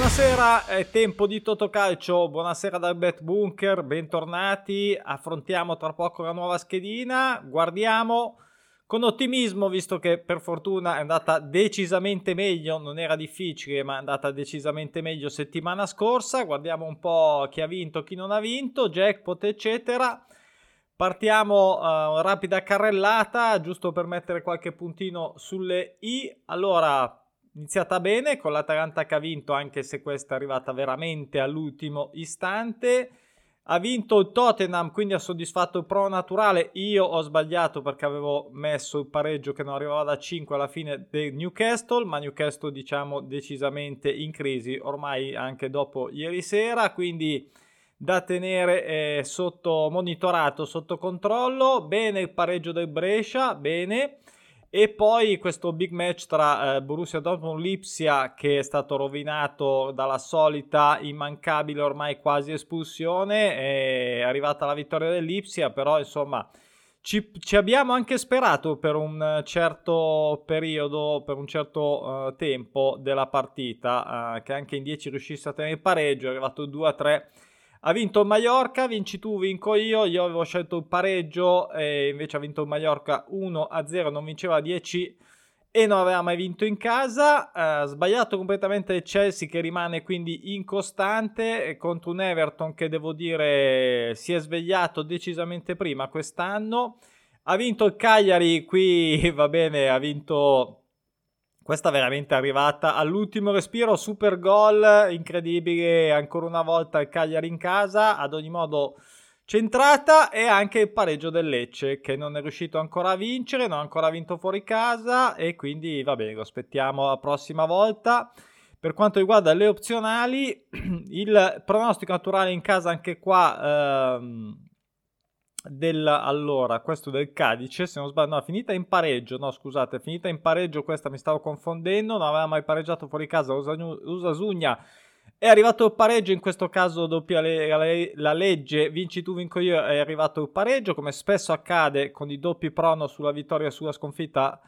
Buonasera, è tempo di Totocalcio, buonasera dal Bet Bunker, bentornati, affrontiamo tra poco la nuova schedina, guardiamo con ottimismo visto che per fortuna è andata decisamente meglio, non era difficile ma è andata decisamente meglio settimana scorsa, guardiamo un po' chi ha vinto, chi non ha vinto, jackpot eccetera. Partiamo uh, rapida carrellata, giusto per mettere qualche puntino sulle i. Allora, iniziata bene con l'Atalanta che ha vinto anche se questa è arrivata veramente all'ultimo istante. Ha vinto il Tottenham quindi ha soddisfatto il pro naturale. Io ho sbagliato perché avevo messo il pareggio che non arrivava da 5 alla fine del Newcastle ma Newcastle diciamo decisamente in crisi ormai anche dopo ieri sera. Quindi da tenere eh, sotto monitorato sotto controllo. Bene il pareggio del Brescia bene e poi questo big match tra eh, Borussia Dortmund e Lipsia che è stato rovinato dalla solita immancabile ormai quasi espulsione. È arrivata la vittoria dell'Ipsia, però insomma ci, ci, abbiamo anche sperato per un certo periodo, per un certo uh, tempo della partita, uh, che anche in 10 riuscisse a tenere il pareggio. È arrivato 2-3 ha vinto il Mallorca, vinci tu, vinco io. Io avevo scelto il pareggio e invece ha vinto il Mallorca 1-0, non vinceva 10 e non aveva mai vinto in casa. Uh, sbagliato completamente il Chelsea che rimane quindi incostante contro un Everton che devo dire si è svegliato decisamente prima quest'anno. Ha vinto il Cagliari, qui va bene, ha vinto questa veramente è arrivata all'ultimo respiro, super gol, incredibile, ancora una volta il Cagliari in casa, ad ogni modo centrata e anche il pareggio del Lecce che non è riuscito ancora a vincere, non ha ancora vinto fuori casa e quindi va bene, lo aspettiamo la prossima volta. Per quanto riguarda le opzionali, il pronostico naturale in casa anche qua ehm, del, allora, questo del Cadice, se non sbaglio, no, finita in pareggio, no scusate, finita in pareggio, questa mi stavo confondendo, non aveva mai pareggiato fuori casa Usasugna, è arrivato il pareggio, in questo caso doppia le, la, la, legge, vinci tu, vinco io, è arrivato il pareggio, come spesso accade con i doppi prono sulla vittoria e sulla sconfitta,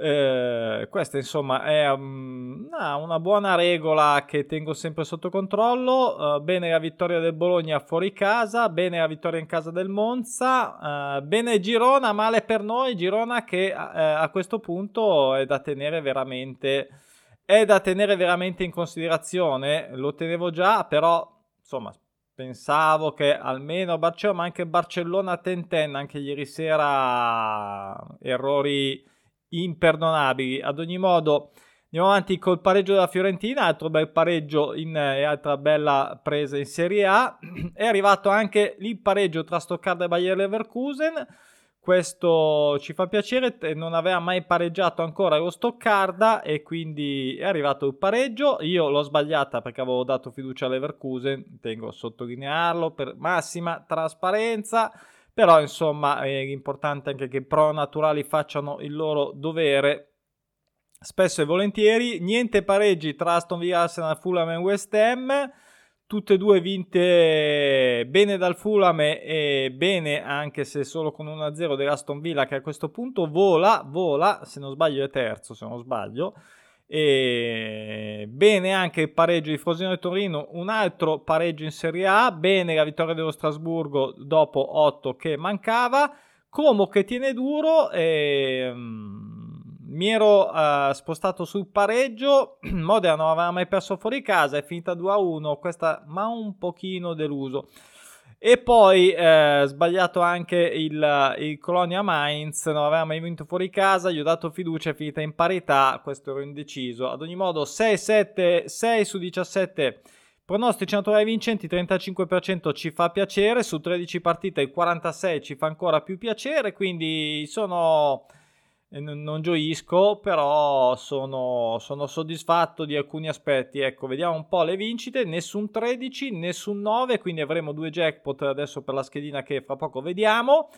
eh, questa insomma è um, una buona regola che tengo sempre sotto controllo. Uh, bene la vittoria del Bologna fuori casa, bene la vittoria in casa del Monza, uh, bene Girona, male per noi. Girona che uh, a questo punto è da tenere veramente, è da tenere veramente in considerazione. Lo tenevo già, però insomma pensavo che almeno Barcellona, ma anche Barcellona Tenten, anche ieri sera errori imperdonabili. Ad ogni modo, andiamo avanti col pareggio della Fiorentina, altro bel pareggio in, e altra bella presa in Serie A. È arrivato anche il pareggio tra Stoccarda e Bayer Leverkusen. Questo ci fa piacere, non aveva mai pareggiato ancora lo Stoccarda e quindi è arrivato il pareggio. Io l'ho sbagliata perché avevo dato fiducia a Leverkusen, tengo a sottolinearlo per massima trasparenza. Però insomma è importante anche che pro naturali facciano il loro dovere spesso e volentieri. Niente pareggi tra Aston Villa, Arsenal, Fulham e West Ham. Tutte e due vinte bene dal Fulham e bene anche se solo con 1-0 dell'Aston Villa che a questo punto vola, vola, se non sbaglio è terzo, se non sbaglio. E bene anche il pareggio di Frosinone Torino, un altro pareggio in Serie A. Bene la vittoria dello Strasburgo dopo 8 che mancava. Como che tiene duro. E, um, mi ero uh, spostato sul pareggio. Modena non aveva mai perso fuori casa, è finita 2-1. Questa ma un pochino deluso. E poi eh, sbagliato anche il, il, Colonia Mainz, non aveva mai vinto fuori casa, gli ho dato fiducia, è finita in parità, questo ero indeciso. Ad ogni modo 6, 7, 6 su 17 pronostici naturali vincenti, 35% ci fa piacere, su 13 partite il 46 ci fa ancora più piacere, quindi sono non gioisco, però sono, sono, soddisfatto di alcuni aspetti. Ecco, vediamo un po' le vincite. Nessun 13, nessun 9, quindi avremo due jackpot adesso per la schedina che fra poco vediamo.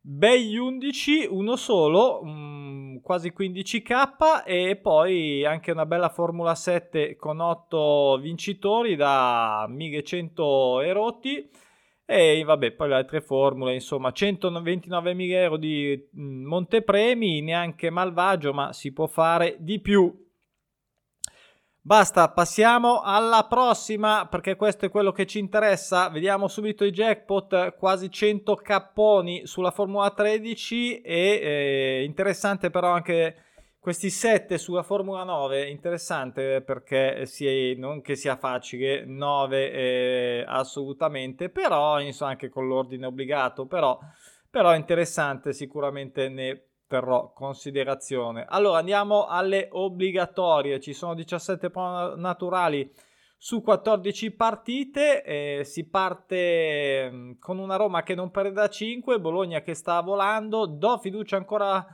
Begli 11, uno solo, mh, mm, quasi 15k e poi anche una bella Formula 7 con 8 vincitori da 1100 erotti e vabbè, poi le altre formule, insomma, 129.000 euro di mm, montepremi, neanche malvagio, ma si può fare di più. Basta, passiamo alla prossima perché questo è quello che ci interessa. Vediamo subito i jackpot, quasi 100 capponi sulla Formula 13 e eh, interessante però anche questi 7 sulla Formula 9. Interessante perché si, non che sia facile, 9 eh, assolutamente, però insomma anche con l'ordine obbligato, però, però interessante sicuramente ne terrò considerazione. Allora andiamo alle obbligatorie, ci sono 17 prove naturali su 14 partite, eh, si parte mm, con una Roma che non perde da 5, Bologna che sta volando, do fiducia ancora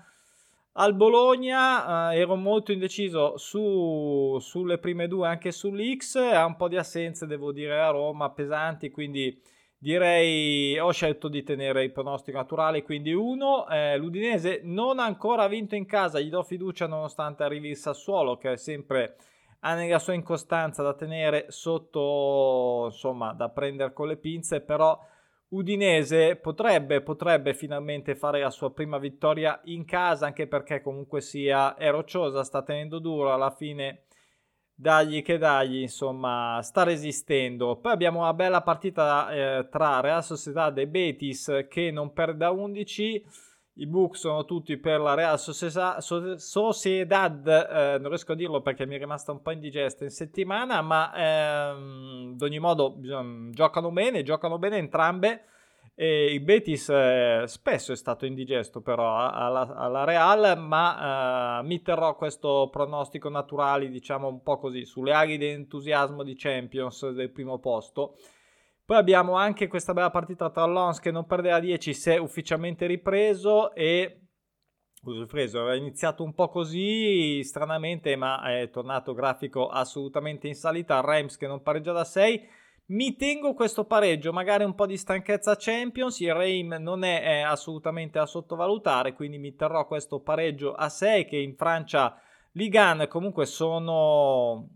al Bologna, eh, ero molto indeciso su, sulle prime due, anche sull'X, ha un po' di assenze devo dire a Roma, pesanti, quindi direi ho scelto di tenere il pronostico naturale quindi uno. Eh, l'Udinese non ha ancora vinto in casa gli do fiducia nonostante arrivi il Sassuolo che è sempre ha nella sua incostanza da tenere sotto insomma da prendere con le pinze però Udinese potrebbe, potrebbe finalmente fare la sua prima vittoria in casa anche perché comunque sia è rocciosa sta tenendo duro alla fine dagli che dagli, insomma, sta resistendo. Poi abbiamo una bella partita eh, tra Real Sociedad e Betis che non perde da 11. I book sono tutti per la Real Sociedad, eh, non riesco a dirlo perché mi è rimasta un po' indigesta in settimana, ma ehm, ad ogni modo giocano bene, giocano bene entrambe e il Betis eh, spesso è stato indigesto però alla, alla Real, ma eh, mi terrò questo pronostico naturale, diciamo un po' così, sulle ali di entusiasmo di Champions del primo posto. Poi abbiamo anche questa bella partita tra Lons che non perde la 10, si è ufficialmente ripreso e ripreso, aveva iniziato un po' così stranamente, ma è tornato grafico assolutamente in salita. Reims che non pareggia da 6 mi tengo questo pareggio, magari un po' di stanchezza Champions, il Reim non è, è assolutamente da sottovalutare, quindi mi terrò questo pareggio a 6 che in Francia Ligan comunque sono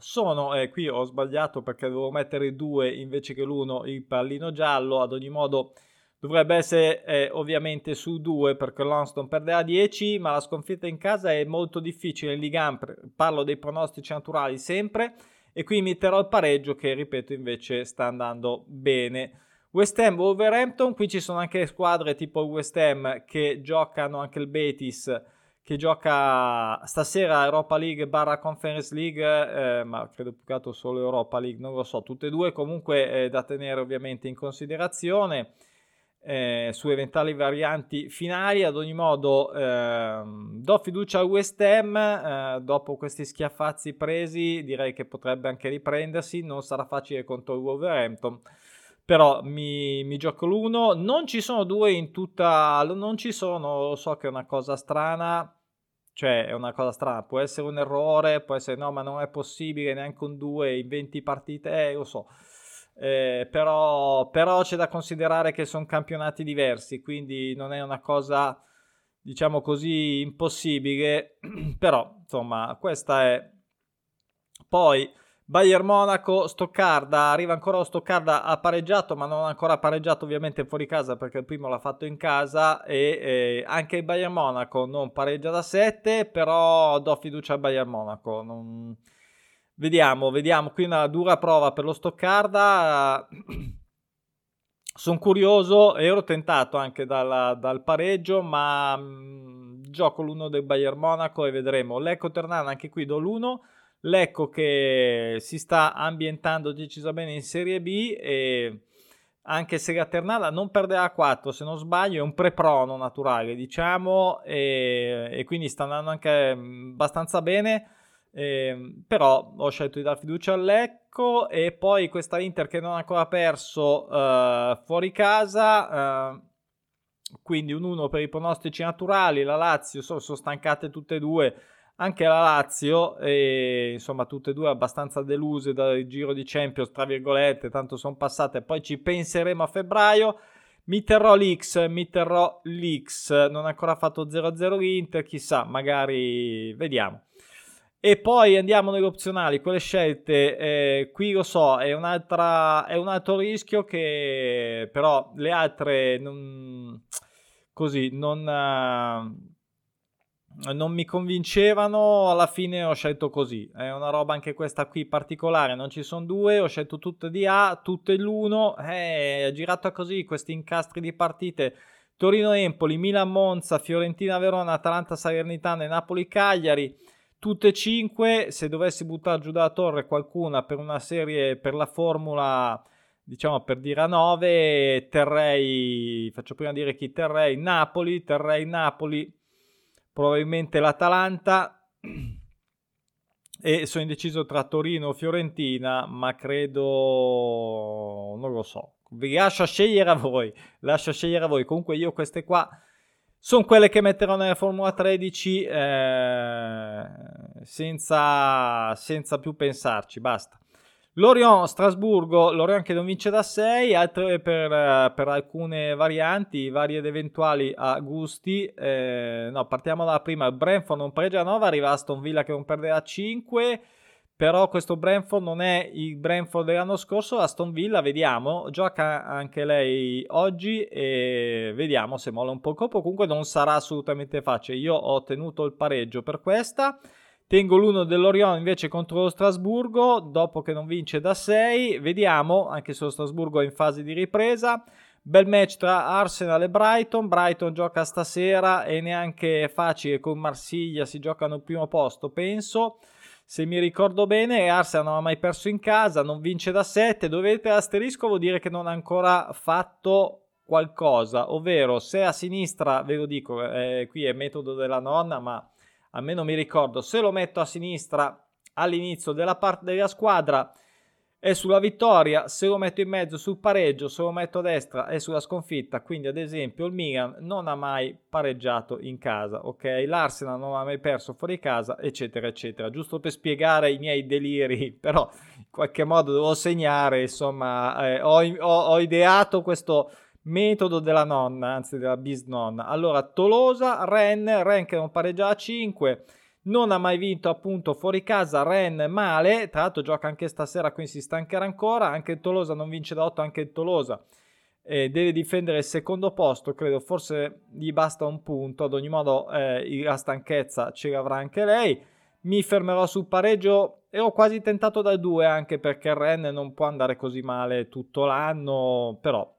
sono, eh, qui ho sbagliato perché dovevo mettere due invece che l'uno, il pallino giallo, ad ogni modo dovrebbe essere eh, ovviamente su due perché Lonston perderà 10, ma la sconfitta in casa è molto difficile in Ligan, parlo dei pronostici naturali sempre, e qui metterò il pareggio che ripeto invece sta andando bene. West Ham Wolverhampton, qui ci sono anche squadre tipo West Ham che giocano anche il Betis che gioca stasera Europa League barra Conference League, eh, ma credo più che altro solo Europa League, non lo so, tutte e due comunque eh, da tenere ovviamente in considerazione eh, su eventuali varianti finali. Ad ogni modo, eh, do fiducia al West Ham. Eh, dopo questi schiaffazzi presi, direi che potrebbe anche riprendersi. Non sarà facile contro il Wolverhampton. Però mi, mi gioco l'uno. Non ci sono due in tutta. Non ci sono, so che è una cosa strana. Cioè, è una cosa strana. Può essere un errore, può essere no, ma non è possibile neanche un 2 in 20 partite. Eh, lo so eh, però, però, c'è da considerare che sono campionati diversi, quindi non è una cosa, diciamo così, impossibile. però, insomma, questa è. Poi, Bayern Monaco, Stoccarda, arriva ancora lo Stoccarda, ha pareggiato, ma non ha ancora pareggiato ovviamente fuori casa perché il primo l'ha fatto in casa e eh, anche il Bayern Monaco non pareggia da 7, però do fiducia al Bayern Monaco. Non Vediamo, vediamo. Qui una dura prova per lo Stoccarda. Sono curioso, ero tentato anche dal, dal pareggio, ma mh, mm, gioco l'uno del Bayern Monaco e vedremo. Lecco Ternana, anche qui do l'1. Lecco che si sta ambientando decisamente in Serie B e anche se la Ternana non perderà a 4 se non sbaglio è un pre-prono naturale diciamo e, e quindi sta andando anche mm, abbastanza bene. Eh, però ho scelto di dare fiducia al Lecco e poi questa Inter che non ha ancora perso uh, fuori casa, uh, quindi un 1 per i pronostici naturali, la Lazio sono, sono stancate tutte e due, anche la Lazio, e insomma tutte e due abbastanza deluse dal giro di Champions, tra virgolette, tanto sono passate, poi ci penseremo a febbraio. Mi terrò l'X, mi terrò l'X, non ha ancora fatto 0-0 l'Inter, chissà, magari vediamo. E poi andiamo nelle opzionali, quelle scelte, eh, qui lo so, è, è un altro rischio che però le altre non, così non, uh, non mi convincevano, alla fine ho scelto così. È una roba anche questa qui particolare, non ci sono due, ho scelto tutte di A, tutte l'uno, eh, girata così questi incastri di partite. Torino-Empoli, Milan-Monza, Fiorentina-Verona, Atalanta-Salernitana e Napoli-Cagliari. Tutte e cinque, se dovessi buttare giù dalla torre qualcuna per una serie, per la formula diciamo per dire a 9 terrei faccio prima dire chi terrei Napoli terrei Napoli probabilmente l'Atalanta e sono indeciso tra Torino o Fiorentina ma credo non lo so. Vi lascio scegliere a voi lascio scegliere a voi. Comunque io queste qua sono quelle che metterò nella Formula 13 eh, senza, senza più pensarci basta Lorient, Strasburgo, Lorient che non vince da 6, altre per, per alcune varianti, vari ed eventuali a gusti. Eh, no, partiamo dalla prima. Brentford non pareggia a 9, arriva Aston Villa che non perde a 5. Però questo Brentford non è il Brentford dell'anno scorso. Aston Villa, vediamo, gioca anche lei oggi e vediamo se molla un po' il colpo. Comunque non sarà assolutamente facile. Io ho tenuto il pareggio per questa. Tengo l'uno dell'Orion invece contro lo Strasburgo, dopo che non vince da 6. Vediamo, anche se lo Strasburgo è in fase di ripresa. Bel match tra Arsenal e Brighton. Brighton gioca stasera e neanche facile con Marsiglia, si giocano il primo posto, penso. Se mi ricordo bene, Arsenal non ha mai perso in casa, non vince da 7. Dovete asterisco vuol dire che non ha ancora fatto qualcosa, ovvero se a sinistra, ve lo dico, eh, qui è metodo della nonna, ma almeno mi ricordo, se lo metto a sinistra all'inizio della parte della squadra è sulla vittoria, se lo metto in mezzo sul pareggio, se lo metto a destra è sulla sconfitta, quindi ad esempio il Milan non ha mai pareggiato in casa, ok? L'Arsenal non ha mai perso fuori casa, eccetera, eccetera. Giusto per spiegare i miei deliri, però in qualche modo devo segnare, insomma, eh, ho, ho, ho ideato questo metodo della nonna, anzi della bisnonna. Allora, Tolosa, Ren, Ren che non pareggia a 5, non ha mai vinto appunto fuori casa, Ren male, tra l'altro gioca anche stasera, quindi si stancherà ancora, anche il Tolosa non vince da 8, anche il Tolosa eh, deve difendere il secondo posto, credo. Forse gli basta un punto, ad ogni modo eh, la stanchezza ce l'avrà anche lei. Mi fermerò sul pareggio. E ho quasi tentato da 2 anche perché Ren non può andare così male tutto l'anno, però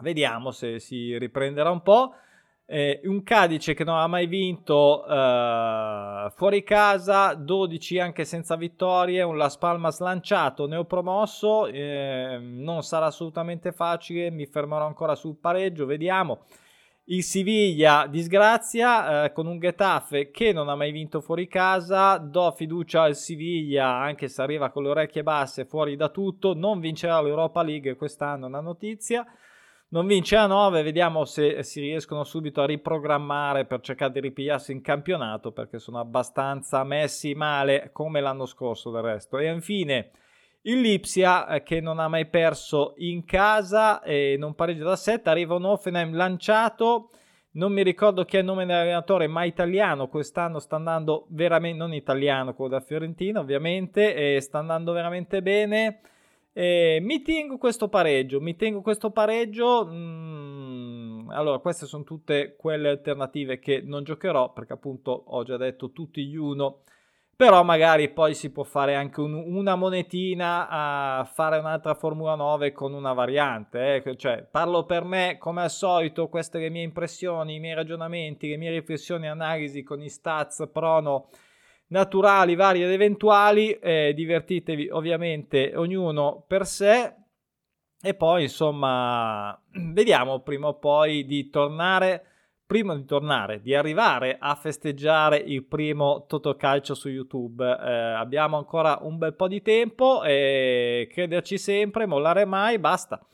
Vediamo se si riprenderà un po'. Eh, un Cadice che non ha mai vinto eh, fuori casa, 12 anche senza vittorie, un Las Palmas lanciato, neopromosso, eh, non sarà assolutamente facile, mi fermerò ancora sul pareggio, vediamo. Il Siviglia, disgrazia, eh, con un Getafe che non ha mai vinto fuori casa, do fiducia al Siviglia anche se arriva con le orecchie basse fuori da tutto, non vincerà l'Europa League quest'anno, una notizia non vince a 9, vediamo se si riescono subito a riprogrammare per cercare di ripigliarsi in campionato perché sono abbastanza messi male come l'anno scorso del resto. E infine il Lipsia eh, che non ha mai perso in casa e non pareggia da 7, arriva un Offenheim lanciato. Non mi ricordo chi è il nome dell'allenatore, ma italiano. Quest'anno sta andando veramente, non italiano, quello da Fiorentina ovviamente, e sta andando veramente bene. Eh, mi tengo questo pareggio, mi tengo questo pareggio. Mm, allora, queste sono tutte quelle alternative che non giocherò perché appunto ho già detto tutti gli uno. Però magari poi si può fare anche un, una monetina a fare un'altra Formula 9 con una variante. Eh? Cioè, parlo per me, come al solito, queste le mie impressioni, i miei ragionamenti, le mie riflessioni e analisi con i stats prono naturali, vari ed eventuali. Eh, divertitevi ovviamente ognuno per sé. E poi insomma, vediamo prima o poi di tornare. Prima di tornare, di arrivare a festeggiare il primo Totocalcio su YouTube. Eh, abbiamo ancora un bel po' di tempo e crederci sempre, mollare mai, basta.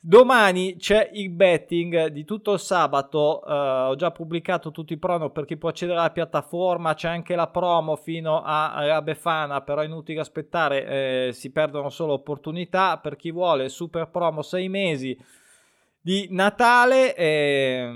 Domani c'è il betting di tutto il sabato, uh, ho già pubblicato tutti i prono per chi può accedere alla piattaforma, c'è anche la promo fino alla Befana, però è inutile aspettare, eh, si perdono solo opportunità, per chi vuole super promo 6 mesi di Natale, eh,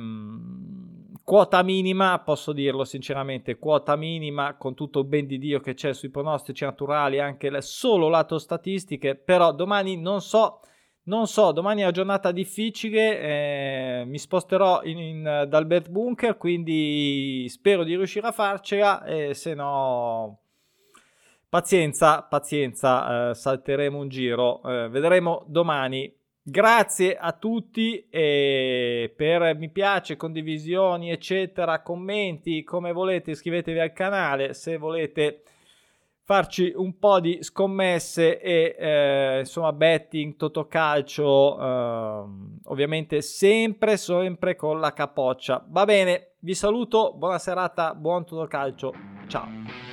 quota minima, posso dirlo sinceramente, quota minima con tutto il ben di Dio che c'è sui pronostici naturali, anche le, solo lato statistiche, però domani non so Non so, domani è una giornata difficile, eh, mi sposterò in, in, dal bet bunker, quindi spero di riuscire a farcela e se no pazienza, pazienza, eh, salteremo un giro, eh, vedremo domani. Grazie a tutti per mi piace, condivisioni, eccetera, commenti, come volete, iscrivetevi al canale se volete farci un po' di scommesse e eh, insomma betting, totocalcio, eh, ovviamente sempre, sempre con la capoccia. Va bene, vi saluto, buona serata, buon totocalcio, ciao.